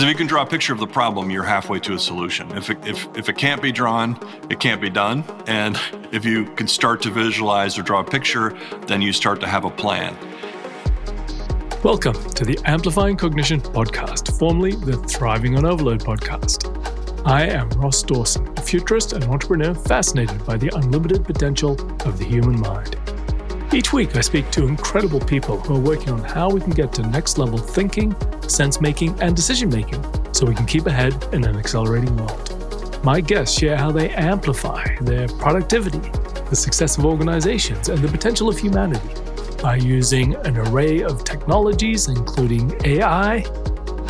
Because if you can draw a picture of the problem, you're halfway to a solution. If it, if, if it can't be drawn, it can't be done. And if you can start to visualize or draw a picture, then you start to have a plan. Welcome to the Amplifying Cognition podcast, formerly the Thriving on Overload podcast. I am Ross Dawson, a futurist and entrepreneur fascinated by the unlimited potential of the human mind. Each week, I speak to incredible people who are working on how we can get to next level thinking, sense making, and decision making so we can keep ahead in an accelerating world. My guests share how they amplify their productivity, the success of organizations, and the potential of humanity by using an array of technologies, including AI,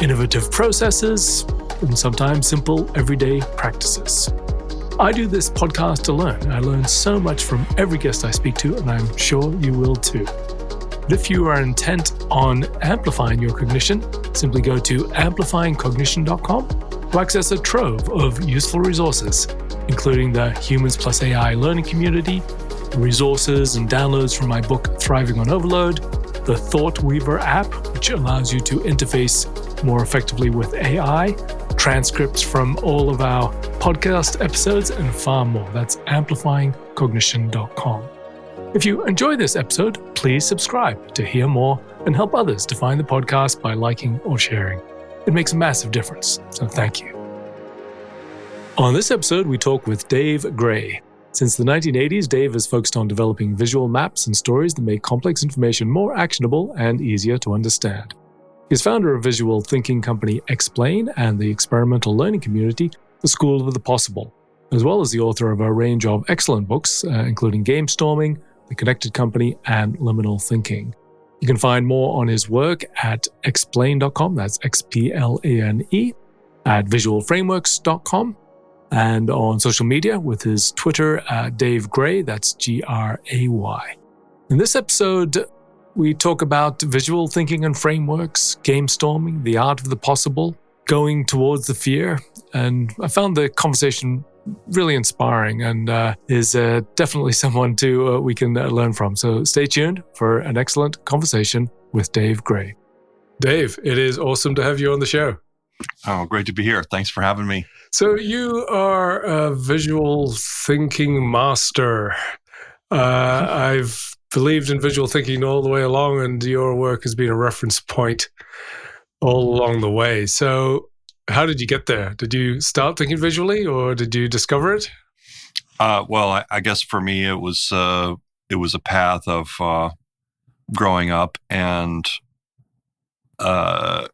innovative processes, and sometimes simple everyday practices. I do this podcast to learn. I learn so much from every guest I speak to, and I'm sure you will too. If you are intent on amplifying your cognition, simply go to amplifyingcognition.com to access a trove of useful resources, including the Humans Plus AI learning community, resources and downloads from my book Thriving on Overload, the Thought Weaver app, which allows you to interface more effectively with AI, transcripts from all of our podcast episodes, and far more. That's amplifyingcognition.com. If you enjoy this episode, please subscribe to hear more and help others to find the podcast by liking or sharing. It makes a massive difference, so thank you. On this episode, we talk with Dave Gray. Since the 1980s, Dave has focused on developing visual maps and stories that make complex information more actionable and easier to understand. He's founder of visual thinking company XPLANE and the experimental learning community, the School of the Possible, as well as the author of a range of excellent books, uh, including Gamestorming, The Connected Company, and Liminal Thinking. You can find more on his work at xplane.com, that's X P L A N E, at visualframeworks.com, and on social media with his Twitter, uh, Dave Gray, that's G R A Y. In this episode, we talk about visual thinking and frameworks, gamestorming, the art of the possible, going towards the fear. And I found the conversation really inspiring and uh, is uh, definitely someone to uh, we can uh, learn from. So stay tuned for an excellent conversation with Dave Gray. Dave, it is awesome to have you on the show. Oh, great to be here. Thanks for having me. So you are a visual thinking master. Uh, I've believed in visual thinking all the way along, and your work has been a reference point all along the way. So, how did you get there? Did you start thinking visually, or did you discover it? Uh, well, I, I, guess for me, it was uh, it was a path of uh, growing up, and uh,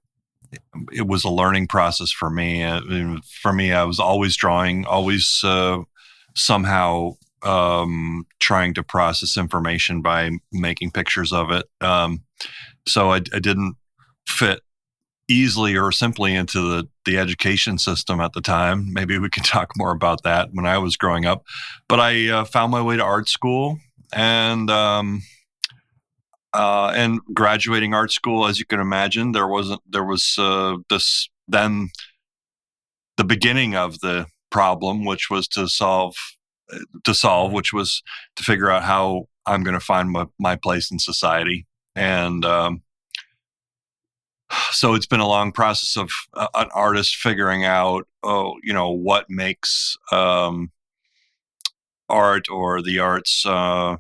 it was a learning process for me. I mean, for me, I was always drawing, always uh, somehow um, trying to process information by making pictures of it. Um, so I, I, didn't fit easily or simply into the, the education system at the time. Maybe we can talk more about that when I was growing up. But I uh, found my way to art school and um, uh, and graduating art school, as you can imagine, there wasn't there was uh, this then the beginning of the problem, which was to solve to solve, which was to figure out how I'm going to find my, my place in society. And um, so it's been a long process of uh, an artist figuring out, oh, you know, what makes um, art or the arts uh,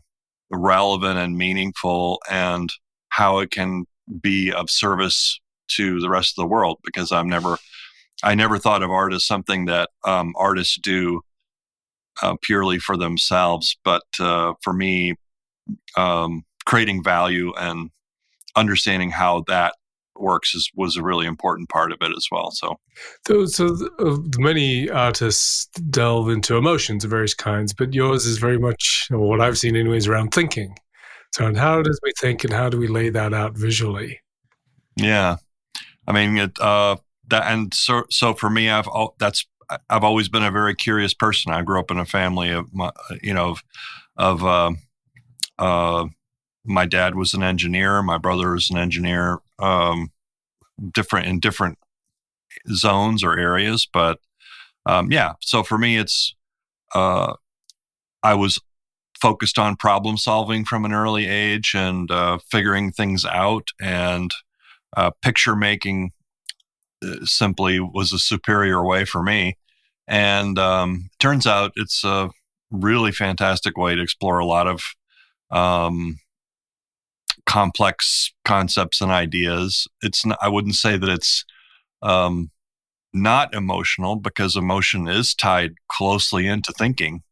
relevant and meaningful, and how it can be of service to the rest of the world. Because I'm never, I never thought of art as something that um, artists do uh, purely for themselves, but uh, for me, um, creating value and understanding how that works is, was a really important part of it as well. So, so, so uh, many artists delve into emotions of various kinds, but yours is very much what I've seen, anyways, around thinking. So, and how does we think, and how do we lay that out visually? Yeah, I mean, it, uh, that, and so, so for me, I've that's I've always been a very curious person. I grew up in a family of, my, you know, of, of uh, uh, my dad was an engineer, my brother was an engineer, um, different in different zones or areas. But um, yeah, so for me, it's uh, I was focused on problem solving from an early age and uh, figuring things out and uh, picture making simply was a superior way for me. And um, turns out it's a really fantastic way to explore a lot of um, complex concepts and ideas. It's not, I wouldn't say that it's um, not emotional because emotion is tied closely into thinking.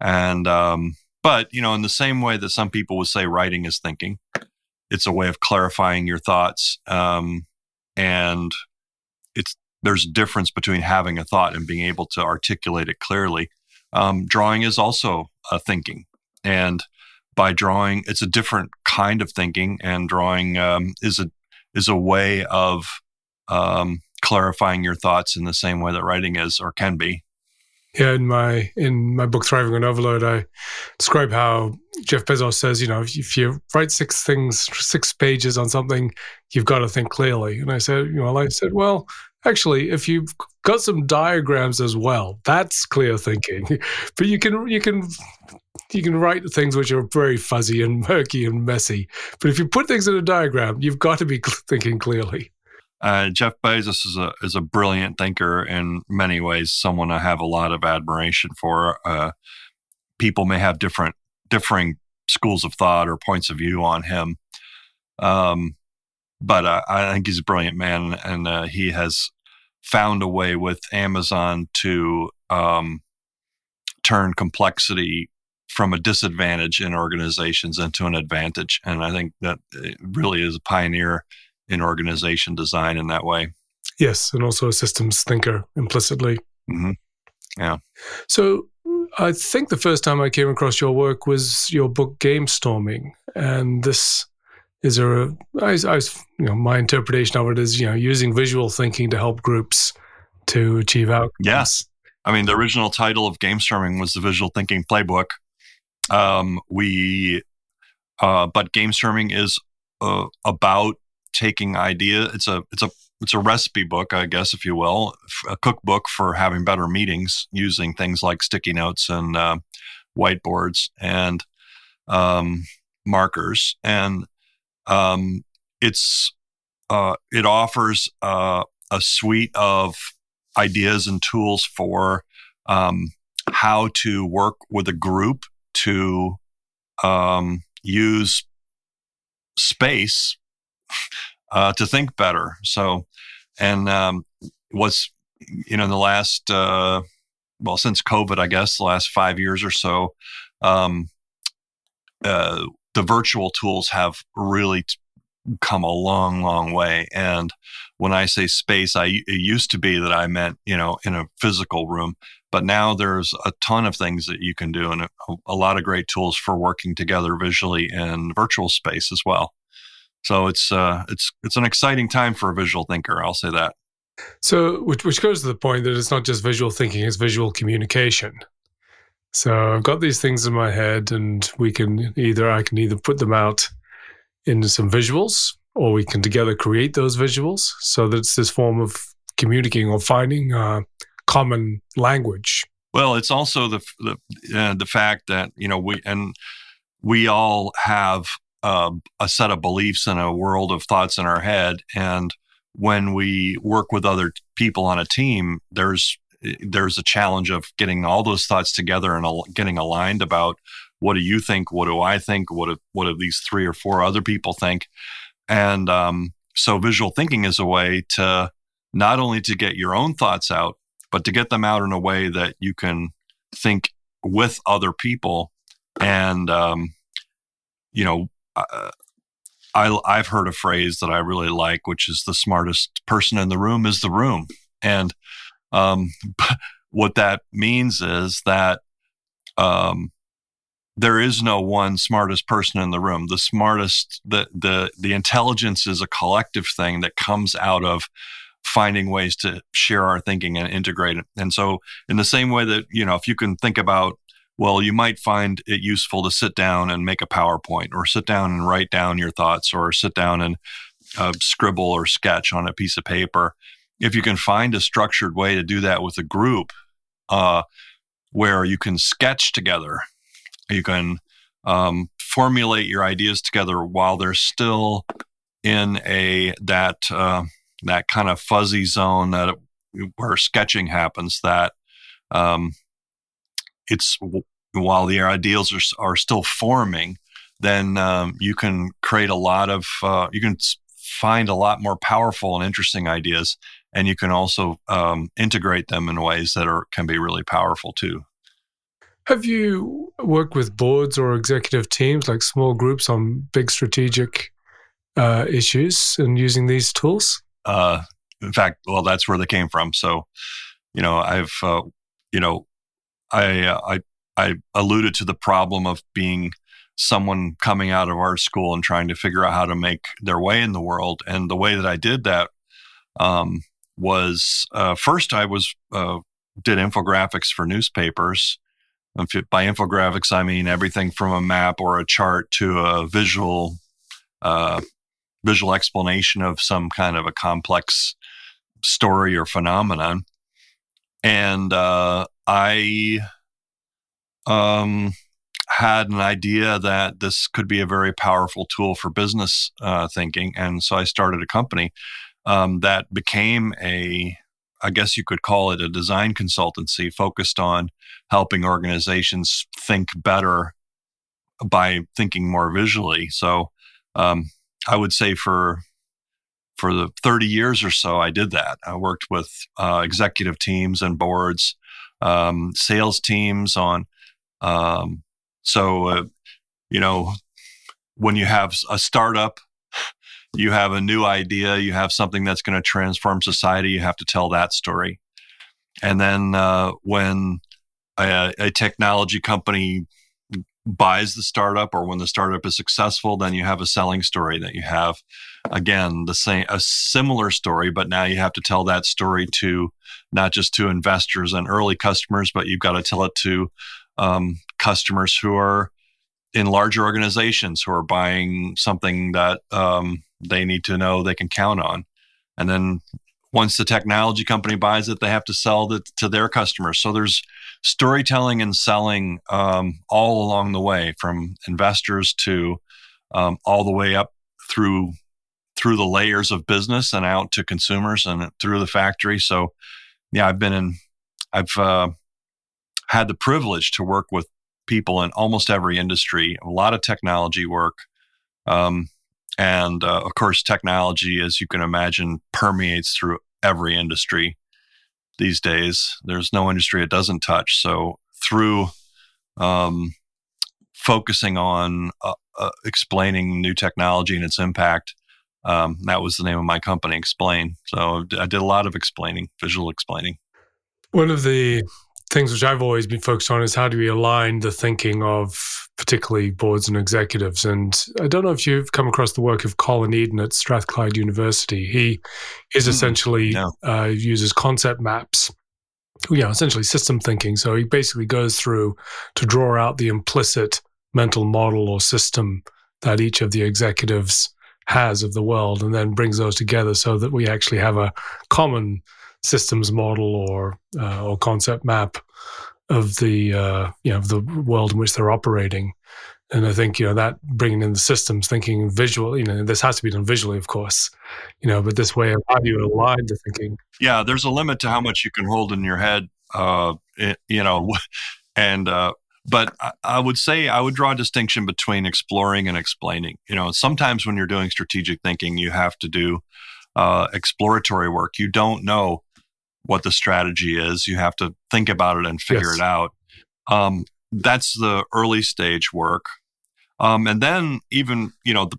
And um, but you know, in the same way that some people would say writing is thinking, it's a way of clarifying your thoughts. Um, and it's there's a difference between having a thought and being able to articulate it clearly. Um, drawing is also a thinking, and by drawing, it's a different kind of thinking, and drawing um, is a is a way of um, clarifying your thoughts in the same way that writing is or can be. Yeah, in my in my book Thriving on Overload, I describe how Jeff Bezos says, you know, if, if you write six things, six pages on something, you've got to think clearly. And I said, you know, I said, well, actually, if you've got some diagrams as well, that's clear thinking. but you can you can you can write the things which are very fuzzy and murky and messy. But if you put things in a diagram, you've got to be thinking clearly. Uh, Jeff Bezos is a is a brilliant thinker in many ways. Someone I have a lot of admiration for. Uh, people may have different differing schools of thought or points of view on him, um, but uh, I think he's a brilliant man, and uh, he has found a way with Amazon to um, turn complexity from a disadvantage in organizations into an advantage. And I think that really is a pioneer in organization design in that way. Yes, and also a systems thinker implicitly. Mm-hmm. Yeah. So I think the first time I came across your work was your book Gamestorming, and this is a I, I, you know my interpretation of it is you know using visual thinking to help groups to achieve outcomes. Yes. I mean, the original title of Gamestorming was the Visual Thinking Playbook. Um, we, uh, but Gamestorming is uh, about taking idea. It's a it's a it's a recipe book, I guess, if you will, a cookbook for having better meetings using things like sticky notes and uh, whiteboards and um, markers. And um, it's uh, it offers uh, a suite of ideas and tools for um, how to work with a group to um, use space uh, to think better. So, and um, what's you know in the last uh, well since COVID, I guess the last five years or so, um, uh, the virtual tools have really t- come a long, long way. And when I say space, I it used to be that I meant you know in a physical room, but now there's a ton of things that you can do and a, a lot of great tools for working together visually in virtual space as well. So it's uh, it's it's an exciting time for a visual thinker. I'll say that. So, which which goes to the point that it's not just visual thinking; it's visual communication. So I've got these things in my head, and we can either I can either put them out into some visuals, or we can together create those visuals. So that it's this form of communicating or finding a common language. Well, it's also the the uh, the fact that you know we and we all have uh, a set of beliefs and a world of thoughts in our head. And when we work with other people on a team, there's there's a challenge of getting all those thoughts together and al- getting aligned about what do you think, what do I think, what do, what do these three or four other people think, and um, so visual thinking is a way to not only to get your own thoughts out, but to get them out in a way that you can think with other people. And um, you know uh, I, I've heard a phrase that I really like, which is the smartest person in the room is the room. And um, what that means is that um, there is no one smartest person in the room. The smartest, the the the intelligence is a collective thing that comes out of finding ways to share our thinking and integrate it. And so, in the same way that you know, if you can think about well, you might find it useful to sit down and make a PowerPoint or sit down and write down your thoughts or sit down and uh, scribble or sketch on a piece of paper. If you can find a structured way to do that with a group uh, where you can sketch together, you can um, formulate your ideas together while they're still in a that uh, that kind of fuzzy zone that where sketching happens that um, it's while the ideals are, are still forming then um, you can create a lot of uh, you can find a lot more powerful and interesting ideas and you can also um, integrate them in ways that are can be really powerful too have you worked with boards or executive teams like small groups on big strategic uh, issues and using these tools uh, in fact well that's where they came from so you know i've uh, you know i uh, i i alluded to the problem of being someone coming out of our school and trying to figure out how to make their way in the world. And the way that I did that um, was uh, first I was uh, did infographics for newspapers. By infographics, I mean everything from a map or a chart to a visual uh, visual explanation of some kind of a complex story or phenomenon. And uh, I um, had an idea that this could be a very powerful tool for business uh, thinking. And so I started a company um, that became a, I guess you could call it a design consultancy focused on helping organizations think better by thinking more visually. So um, I would say for for the 30 years or so, I did that. I worked with uh, executive teams and boards, um, sales teams on um, so, uh, you know, when you have a startup, you have a new idea, you have something that's going to transform society, you have to tell that story. And then uh, when a, a, technology company buys the startup or when the startup is successful, then you have a selling story that you have again the same a similar story, but now you have to tell that story to not just to investors and early customers, but you've got to tell it to um, customers who are in larger organizations who are buying something that um, they need to know they can count on. And then once the technology company buys it, they have to sell it to their customers. So there's storytelling and selling um, all along the way, from investors to um, all the way up through through the layers of business and out to consumers and through the factory. So, yeah, I've been in, I've uh, had the privilege to work with people in almost every industry, a lot of technology work. Um, and uh, of course, technology, as you can imagine, permeates through every industry these days. There's no industry it doesn't touch. So, through um, focusing on uh, uh, explaining new technology and its impact, um, that was the name of my company, XPLANE. So, I did a lot of explaining, visual explaining. One of the things which I've always been focused on is how do we align the thinking of particularly boards and executives. And I don't know if you've come across the work of Colin Eden at Strathclyde University. He is mm, essentially no. uh, uses concept maps. Yeah, essentially system thinking. So he basically goes through to draw out the implicit mental model or system that each of the executives has of the world and then brings those together so that we actually have a common systems model or uh, or concept map of the uh, you know the world in which they're operating. And I think you know that bringing in the systems, thinking visual. You know, this has to be done visually, of course. You know, but this way of how do you align the thinking? Yeah, there's a limit to how much you can hold in your head. Uh, it, you know, and uh, but I would say I would draw a distinction between exploring and explaining. You know, sometimes when you're doing strategic thinking, you have to do uh, exploratory work. You don't know what the strategy is. You have to think about it and figure yes. it out. Um, that's the early stage work. Um, and then even, you know, the,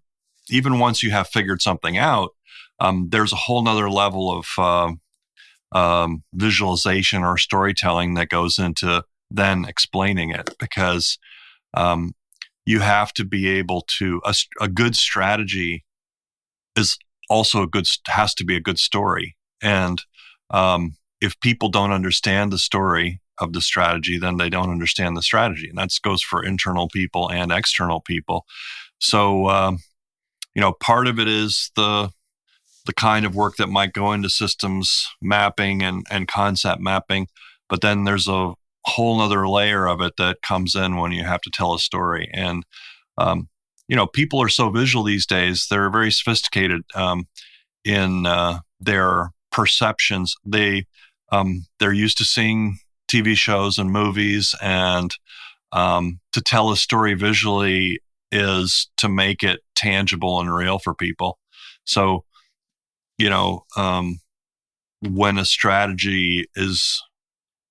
even once you have figured something out, um, there's a whole nother level of uh, um, visualization or storytelling that goes into then explaining it because um, you have to be able to a, a good strategy is also a good has to be a good story and um, if people don't understand the story of the strategy, then they don't understand the strategy. And that goes for internal people and external people. So, um, you know, part of it is the the kind of work that might go into systems mapping and, and concept mapping. But then there's a whole other layer of it that comes in when you have to tell a story. And, um, you know, people are so visual these days, they're very sophisticated. Um, in uh, their perceptions. They um, they're used to seeing TV shows and movies, and um, to tell a story visually is to make it tangible and real for people. So, you know, um, when a strategy is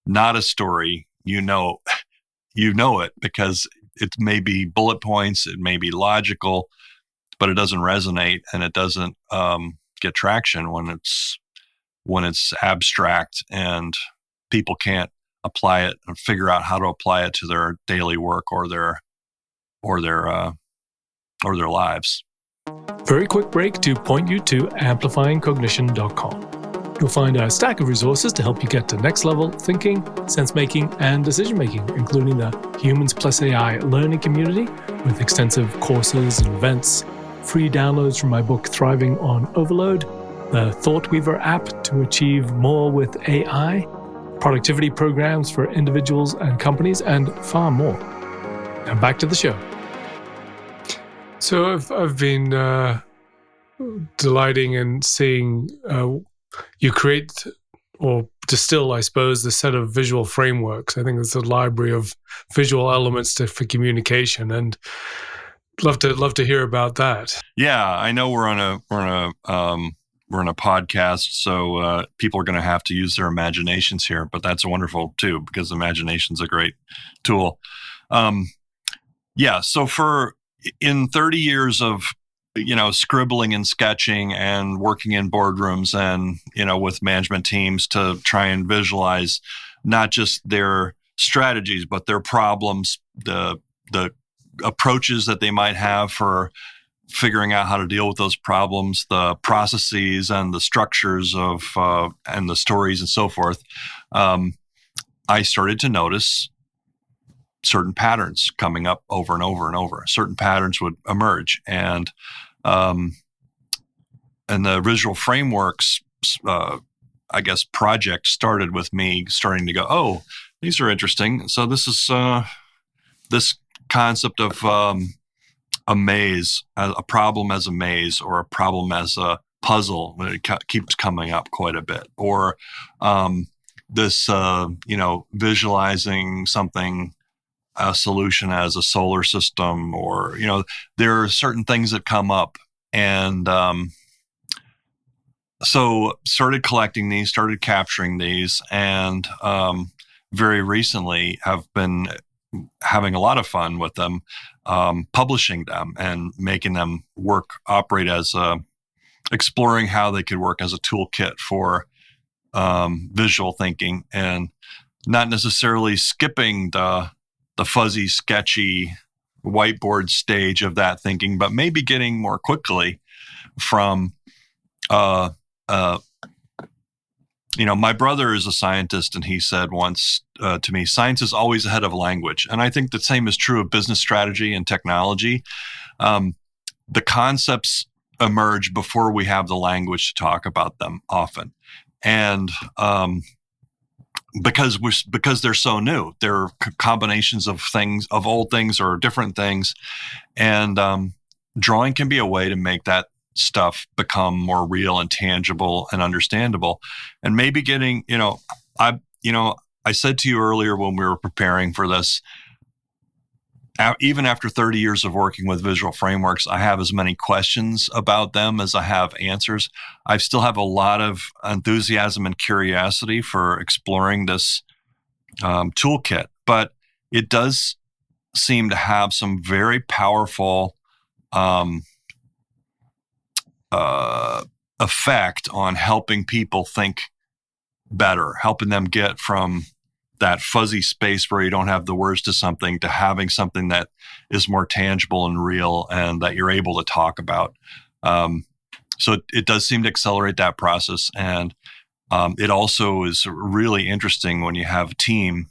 not a story, you know, you know it because it may be bullet points, it may be logical, but it doesn't resonate and it doesn't um, get traction when it's when it's abstract and people can't apply it and figure out how to apply it to their daily work or their or their uh, or their lives. Very quick break to point you to amplifyingcognition.com. You'll find a stack of resources to help you get to next level thinking, sense making, and decision making, including the Humans Plus AI learning community with extensive courses and events, free downloads from my book Thriving on Overload, the ThoughtWeaver app to achieve more with AI, productivity programs for individuals and companies, and far more. Now back to the show. So I've, I've been uh, delighting in seeing uh, you create or distill, I suppose, the set of visual frameworks. I think it's a library of visual elements to, for communication, and love to love to hear about that. Yeah, I know we're on a we're on a um, we're in a podcast, so uh, people are going to have to use their imaginations here. But that's wonderful too, because imagination's a great tool. Um, yeah, so for in 30 years of you know scribbling and sketching and working in boardrooms and you know with management teams to try and visualize not just their strategies but their problems the the approaches that they might have for figuring out how to deal with those problems the processes and the structures of uh, and the stories and so forth um, i started to notice certain patterns coming up over and over and over certain patterns would emerge and um, and the visual frameworks, uh, I guess, project started with me starting to go, oh, these are interesting. So this is uh, this concept of um, a maze, a problem as a maze, or a problem as a puzzle. It keeps coming up quite a bit, or um, this, uh, you know, visualizing something a solution as a solar system or you know there are certain things that come up and um, so started collecting these started capturing these and um, very recently have been having a lot of fun with them um, publishing them and making them work operate as a exploring how they could work as a toolkit for um, visual thinking and not necessarily skipping the the fuzzy, sketchy whiteboard stage of that thinking, but maybe getting more quickly from, uh, uh, you know, my brother is a scientist, and he said once uh, to me, "Science is always ahead of language," and I think the same is true of business strategy and technology. Um, the concepts emerge before we have the language to talk about them often, and um, because we're because they're so new they're combinations of things of old things or different things. And um, drawing can be a way to make that stuff become more real and tangible and understandable and maybe getting you know i you know i said to you earlier when we were preparing for this even after 30 years of working with visual frameworks, I have as many questions about them as I have answers. I still have a lot of enthusiasm and curiosity for exploring this um, toolkit, but it does seem to have some very powerful um, uh, effect on helping people think better, helping them get from that fuzzy space where you don't have the words to something to having something that is more tangible and real and that you're able to talk about. Um, so it, it, does seem to accelerate that process. And um, it also is really interesting when you have a team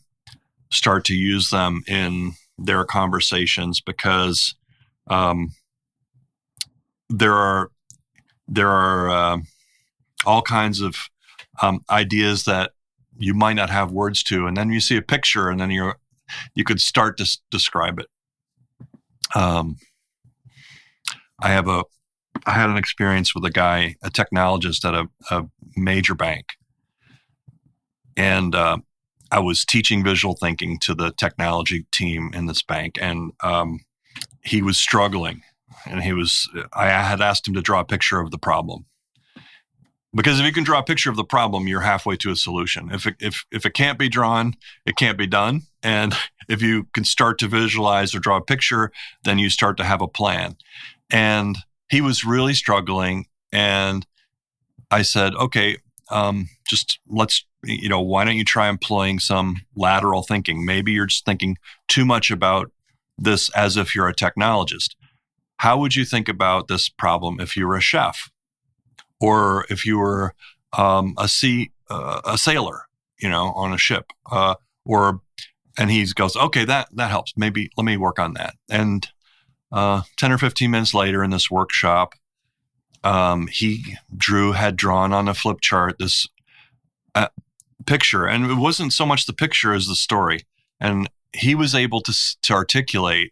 start to use them in their conversations because um, there are there are uh, all kinds of um, ideas that you might not have words to, and then you see a picture, and then you you could start to describe it. Um, I have a I had an experience with a guy, a technologist at a, a major bank, and uh, I was teaching visual thinking to the technology team in this bank, and um, he was struggling, and he was. I had asked him to draw a picture of the problem, because if you can draw a picture of the problem, you're halfway to a solution. If it, if if it can't be drawn, it can't be done, and if you can start to visualize or draw a picture, then you start to have a plan. And he was really struggling, and I said, okay, um, just let's you know, why don't you try employing some lateral thinking? Maybe you're just thinking too much about this as if you're a technologist. How would you think about this problem if you were a chef or if you were um, a sea uh, a sailor, you know, on a ship, uh, or and he goes, okay, that that helps. Maybe let me work on that. And uh, ten or fifteen minutes later in this workshop, um, he drew had drawn on a flip chart this uh, picture, and it wasn't so much the picture as the story. And he was able to to articulate.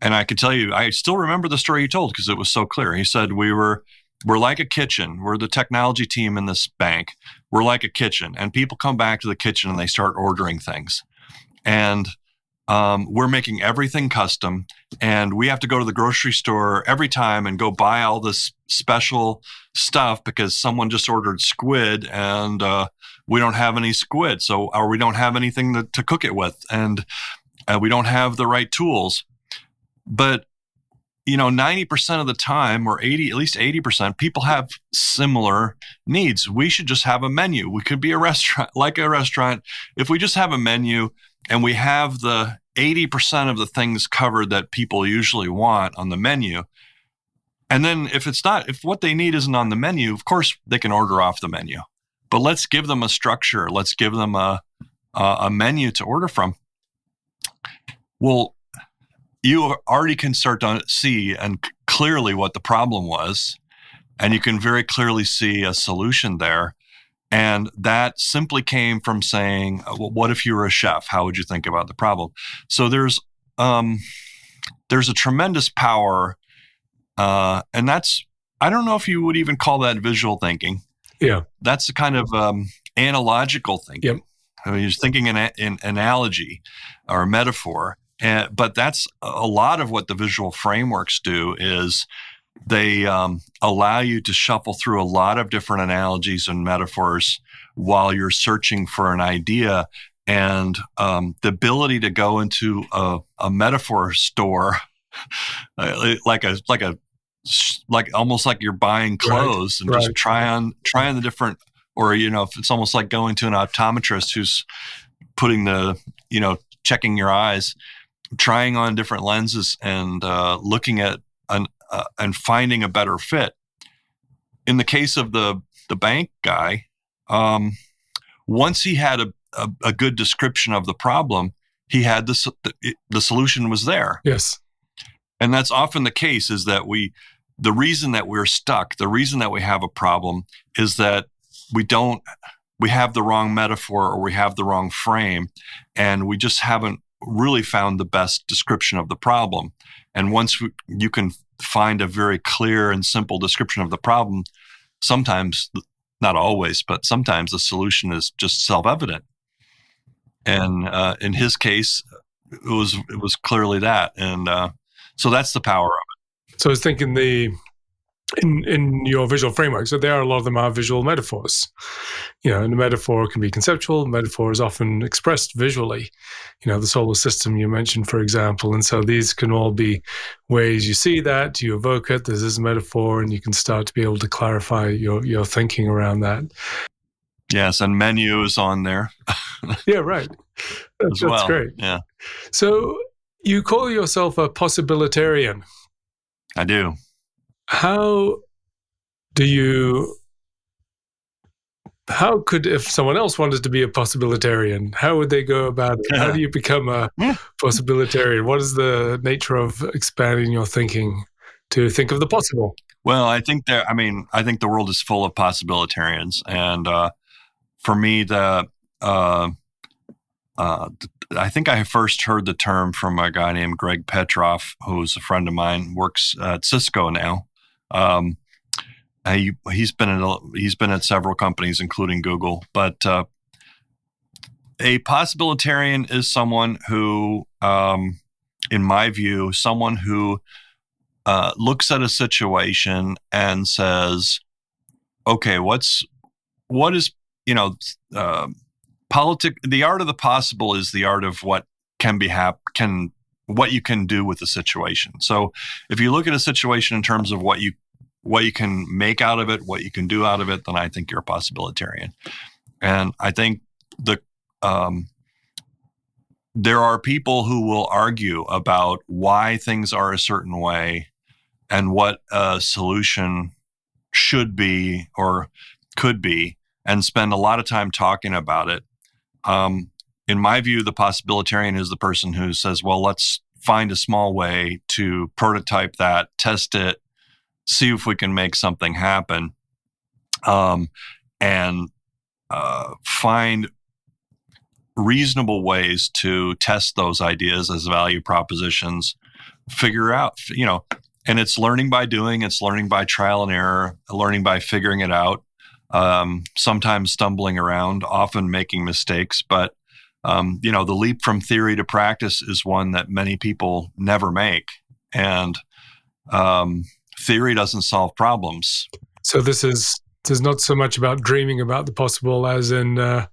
And I could tell you, I still remember the story he told because it was so clear. He said we were we're like a kitchen. We're the technology team in this bank. We're like a kitchen, and people come back to the kitchen and they start ordering things, and um, we're making everything custom, and we have to go to the grocery store every time and go buy all this special stuff because someone just ordered squid and uh, we don't have any squid, so or we don't have anything to, to cook it with, and uh, we don't have the right tools. But you know, 90% of the time, or 80, at least 80%, people have similar needs. We should just have a menu. We could be a restaurant, like a restaurant. If we just have a menu and we have the 80% of the things covered that people usually want on the menu. And then if it's not, if what they need isn't on the menu, of course they can order off the menu. But let's give them a structure. Let's give them a, a, a menu to order from. Well, you already can start to see and clearly what the problem was. And you can very clearly see a solution there. And that simply came from saying, uh, well, what if you were a chef? How would you think about the problem? So there's um, there's a tremendous power, uh, and that's I don't know if you would even call that visual thinking. Yeah, that's the kind of um, analogical thinking. Yep. I mean, you're thinking in an analogy or metaphor, and, but that's a lot of what the visual frameworks do is they um, allow you to shuffle through a lot of different analogies and metaphors while you're searching for an idea and um, the ability to go into a, a metaphor store uh, like a like a like almost like you're buying clothes right, and right. just try on try on the different or you know if it's almost like going to an optometrist who's putting the you know checking your eyes trying on different lenses and uh, looking at an, uh, and finding a better fit. In the case of the the bank guy, um, once he had a, a, a, good description of the problem, he had the, the the solution was there. Yes, and that's often the case. Is that we the reason that we're stuck, the reason that we have a problem, is that we don't we have the wrong metaphor or we have the wrong frame, and we just haven't really found the best description of the problem. And once we, you can find a very clear and simple description of the problem, sometimes, not always, but sometimes the solution is just self evident. And uh, in his case, it was it was clearly that, and uh, so that's the power of it. So I was thinking the in in your visual framework. So there are a lot of them are visual metaphors. You know, and the metaphor can be conceptual. Metaphor is often expressed visually. You know, the solar system you mentioned, for example, and so these can all be ways you see that you evoke it. This is a metaphor, and you can start to be able to clarify your your thinking around that. Yes, and menu is on there. yeah, right. That's, well. that's great. Yeah. So you call yourself a possibilitarian. I do how do you how could if someone else wanted to be a possibilitarian how would they go about it? How do you become a possibilitarian? What is the nature of expanding your thinking to think of the possible? Well i think there i mean i think the world is full of possibilitarians and uh, for me the uh, uh, I think I first heard the term from a guy named Greg Petroff, who's a friend of mine, works at Cisco now Um, he he's been in he's been at several companies, including Google. But uh, a possibilitarian is someone who, um, in my view, someone who uh, looks at a situation and says, "Okay, what's what is you know." Uh, politic the art of the possible is the art of what can be hap- can what you can do with the situation. So if you look at a situation in terms of what you what you can make out of it, what you can do out of it, then I think you're a possibilitarian. And I think the um, there are people who will argue about why things are a certain way and what a solution should be or could be, and spend a lot of time talking about it. Um, in my view, the possibilitarian is the person who says, well, let's find a small way to prototype that, test it, see if we can make something happen, um, and uh, find reasonable ways to test those ideas as value propositions, figure out, you know, and it's learning by doing, it's learning by trial and error, learning by figuring it out, um, sometimes stumbling around, often making mistakes, but um, you know, the leap from theory to practice is one that many people never make. And um, theory doesn't solve problems. So this is this is not so much about dreaming about the possible as in uh,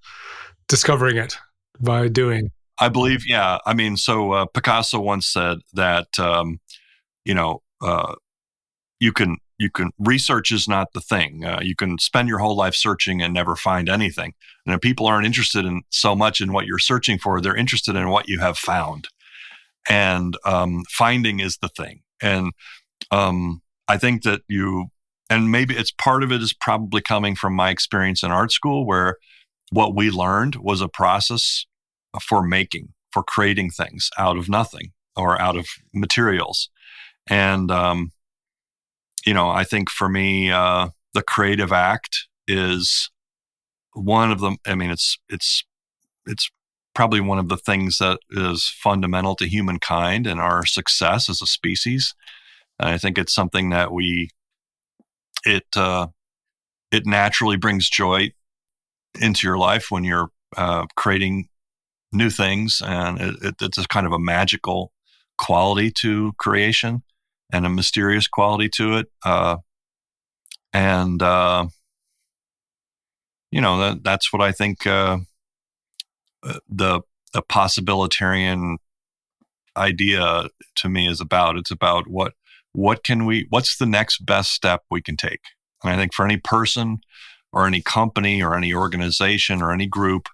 discovering it by doing. I believe, yeah. I mean, so uh, Picasso once said that um, you know uh, you can you can research is not the thing. Uh, you can spend your whole life searching and never find anything. And if people aren't interested in so much in what you're searching for, they're interested in what you have found. And um, finding is the thing. And um, I think that you, and maybe it's part of it is probably coming from my experience in art school, where what we learned was a process for making, for creating things out of nothing or out of materials. And um, you know, I think for me, uh, the creative act is one of the. I mean, it's it's it's probably one of the things that is fundamental to humankind and our success as a species. And I think it's something that we it uh, it naturally brings joy into your life when you're uh, creating new things, and it, it, it's kind of a magical quality to creation and a mysterious quality to it. Uh, and uh, you know that that's what I think uh, uh, the the possibilitarian idea to me is about. It's about what what can we what's the next best step we can take. And I think for any person or any company or any organization or any group,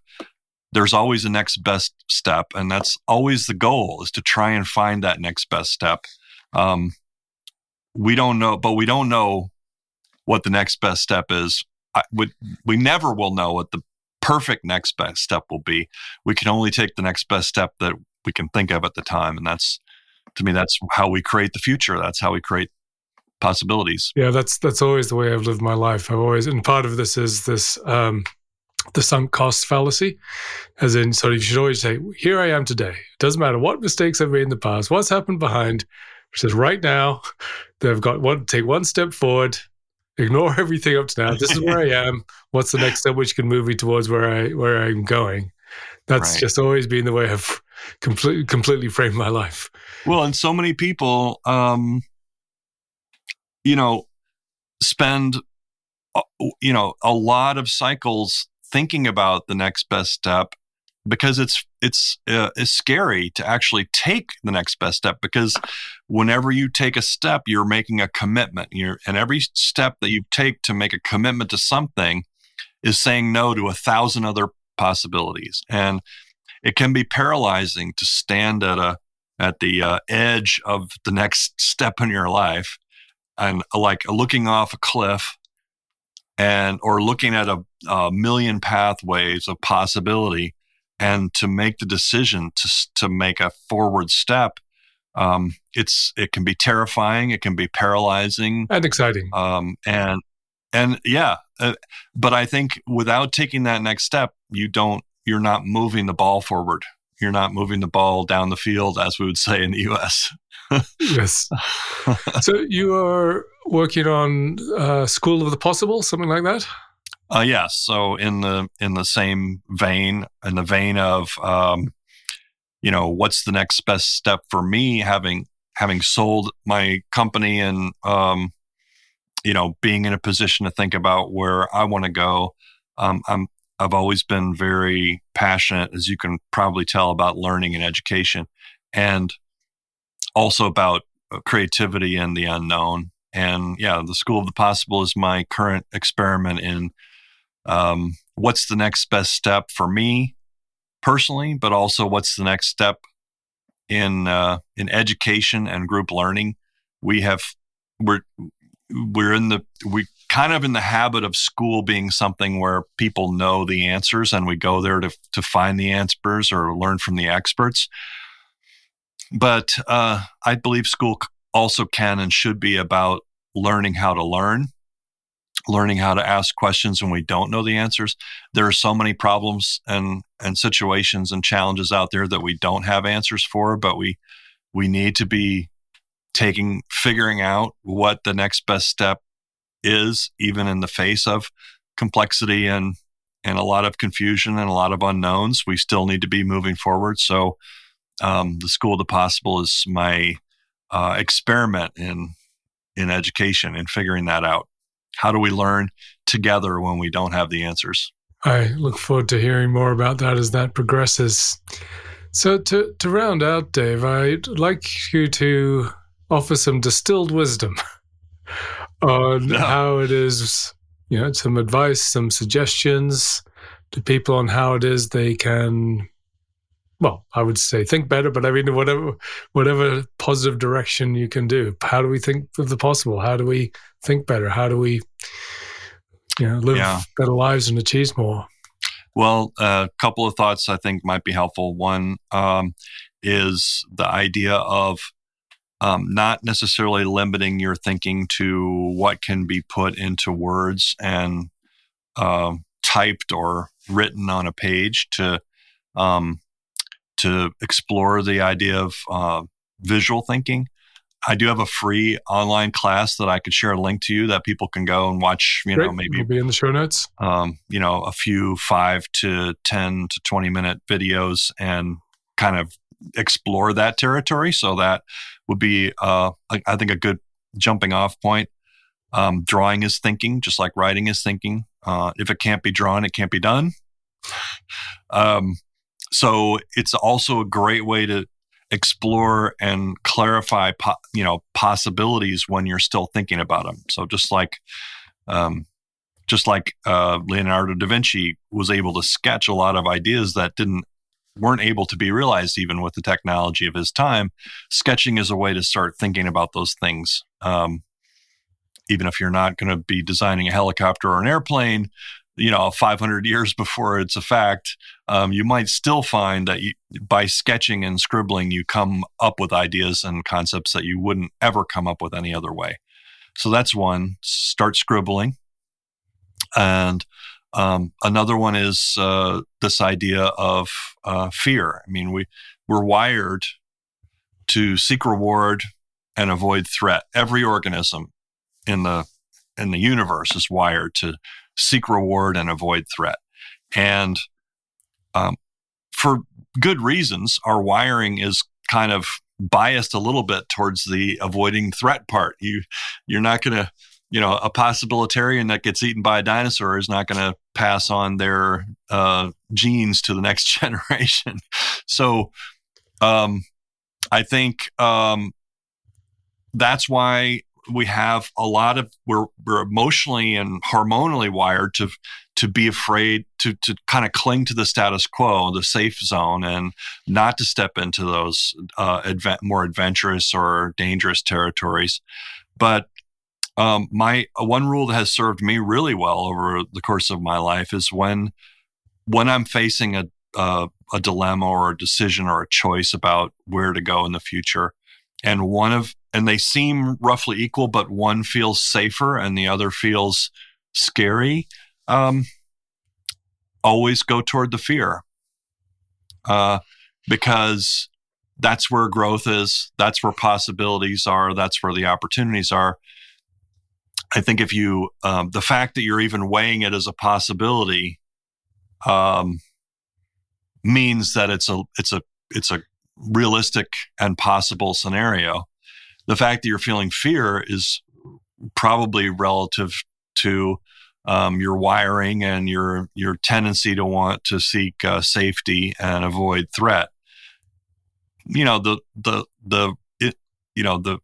there's always a next best step, and that's always the goal is to try and find that next best step. Um, we don't know, but we don't know what the next best step is. I, we, we never will know what the perfect next best step will be. We can only take the next best step that we can think of at the time. And that's, to me, that's how we create the future. That's how we create possibilities. Yeah, that's that's always the way I've lived my life. I've always, and part of this is this um, the sunk cost fallacy, as in, so you should always say, "Here I am today. It doesn't matter what mistakes I've made in the past, what's happened behind. It says right now, they've got one take one step forward, ignore everything up to now. This is where I am. What's the next step which can move me towards where I where I'm going? That's right. just always been the way I've completely completely framed my life. Well, and so many people, um, you know, spend uh, you know a lot of cycles thinking about the next best step because it's it's uh, it's scary to actually take the next best step because whenever you take a step you're making a commitment. You're, and every step that you take to make a commitment to something is saying no to a thousand other possibilities. And it can be paralyzing to stand at a at the uh, edge of the next step in your life and uh, like looking off a cliff and or looking at a, a million pathways of possibility and to make the decision to to make a forward step um, it's it can be terrifying it can be paralyzing and exciting. um, and and yeah uh, but i think without taking that next step you don't you're not moving the ball forward. You're not moving the ball down the field as we would say in the us yes. So you are working on uh, School of the Possible, something like that? Uh, yes. So in the in the same vein, in the vein of, um, you know, what's the next best step for me, having having sold my company and, um, you know, being in a position to think about where I want to go. Um, I'm I've always been very passionate, as you can probably tell, about learning and education, and also about uh, creativity and the unknown. And yeah, the School of the Possible is my current experiment in um, what's the next best step for me personally, but also what's the next step in uh, in education and group learning. We have we're we're in the we kind of in the habit of school being something where people know the answers and we go there to to find the answers or learn from the experts. But uh, I believe school also can and should be about learning how to learn, learning how to ask questions when we don't know the answers. There are so many problems and and situations and challenges out there that we don't have answers for, but we we need to be taking figuring out what the next best step is even in the face of complexity and and a lot of confusion and a lot of unknowns. We still need to be moving forward. So um, the school of the possible is my uh, experiment in in education and figuring that out how do we learn together when we don't have the answers i look forward to hearing more about that as that progresses so to to round out dave i'd like you to offer some distilled wisdom on no. how it is, you know, some advice, some suggestions to people on how it is they can well, I would say think better, but I mean whatever whatever positive direction you can do. How do we think of the possible? How do we think better? How do we you know live yeah. better lives and achieve more? Well, a uh, couple of thoughts I think might be helpful. One um, is the idea of um, not necessarily limiting your thinking to what can be put into words and uh, typed or written on a page to um, to explore the idea of uh, visual thinking. I do have a free online class that I could share a link to you that people can go and watch. You Great. know, maybe will be in the show notes. Um, you know, a few five to ten to twenty minute videos and kind of explore that territory. So that would be, uh, I, think, a good jumping off point. Um, drawing is thinking, just like writing is thinking. Uh, if it can't be drawn, it can't be done. Um, so it's also a great way to explore and clarify, po- you know, possibilities when you're still thinking about them. So just like, um, just like uh, Leonardo da Vinci was able to sketch a lot of ideas that didn't weren't able to be realized even with the technology of his time. Sketching is a way to start thinking about those things. Um, even if you're not going to be designing a helicopter or an airplane, you know, 500 years before it's a fact, um, you might still find that you, by sketching and scribbling, you come up with ideas and concepts that you wouldn't ever come up with any other way. So that's one. Start scribbling. And um, another one is uh, this idea of uh, fear. I mean, we we're wired to seek reward and avoid threat. Every organism in the in the universe is wired to seek reward and avoid threat, and um, for good reasons. Our wiring is kind of biased a little bit towards the avoiding threat part. You you're not going to you know, a possibilitarian that gets eaten by a dinosaur is not going to pass on their uh, genes to the next generation. so, um, I think um, that's why we have a lot of we're we're emotionally and hormonally wired to to be afraid to to kind of cling to the status quo, the safe zone, and not to step into those uh, adve- more adventurous or dangerous territories. But um, my uh, one rule that has served me really well over the course of my life is when when I'm facing a a dilemma or a decision or a choice about where to go in the future, and one of and they seem roughly equal, but one feels safer and the other feels scary. Um, always go toward the fear, uh, because that's where growth is. That's where possibilities are. That's where the opportunities are I think if you, um, the fact that you're even weighing it as a possibility, um, means that it's a, it's a, it's a realistic and possible scenario. The fact that you're feeling fear is probably relative to um, your wiring and your your tendency to want to seek uh, safety and avoid threat. You know the the the it, you know the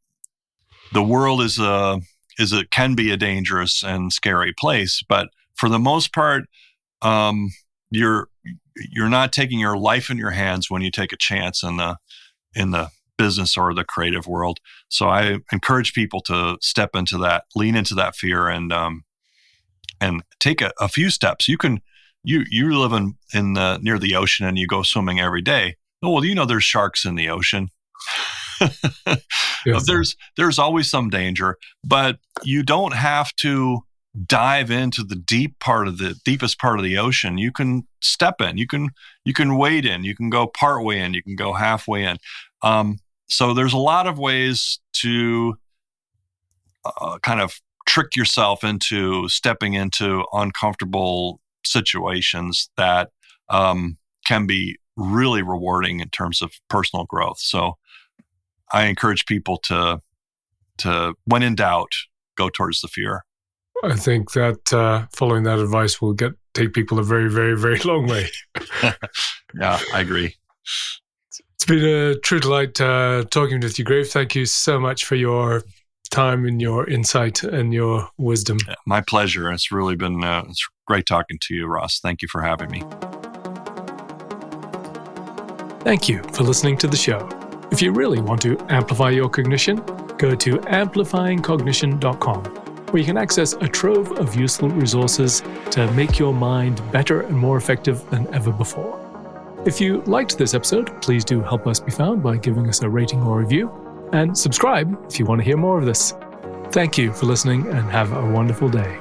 the world is a is it can be a dangerous and scary place, but for the most part, um, you're you're not taking your life in your hands when you take a chance in the in the business or the creative world. So I encourage people to step into that, lean into that fear, and um, and take a, a few steps. You can you you live in in the near the ocean and you go swimming every day. Oh, well, you know there's sharks in the ocean. yes. There's there's always some danger, but you don't have to dive into the deep part of the deepest part of the ocean. You can step in. You can you can wade in. You can go part way in. You can go halfway in. Um, so there's a lot of ways to uh, kind of trick yourself into stepping into uncomfortable situations that um, can be really rewarding in terms of personal growth. So I encourage people to to when in doubt, go towards the fear. I think that uh, following that advice will get take people a very, very, very long way. yeah, I agree. It's been a true delight uh, talking with you, Grave. Thank you so much for your time and your insight and your wisdom. My pleasure. It's really been uh, it's great talking to you, Ross. Thank you for having me. Thank you for listening to the show. If you really want to amplify your cognition, go to amplifyingcognition.com, where you can access a trove of useful resources to make your mind better and more effective than ever before. If you liked this episode, please do help us be found by giving us a rating or review and subscribe if you want to hear more of this. Thank you for listening and have a wonderful day.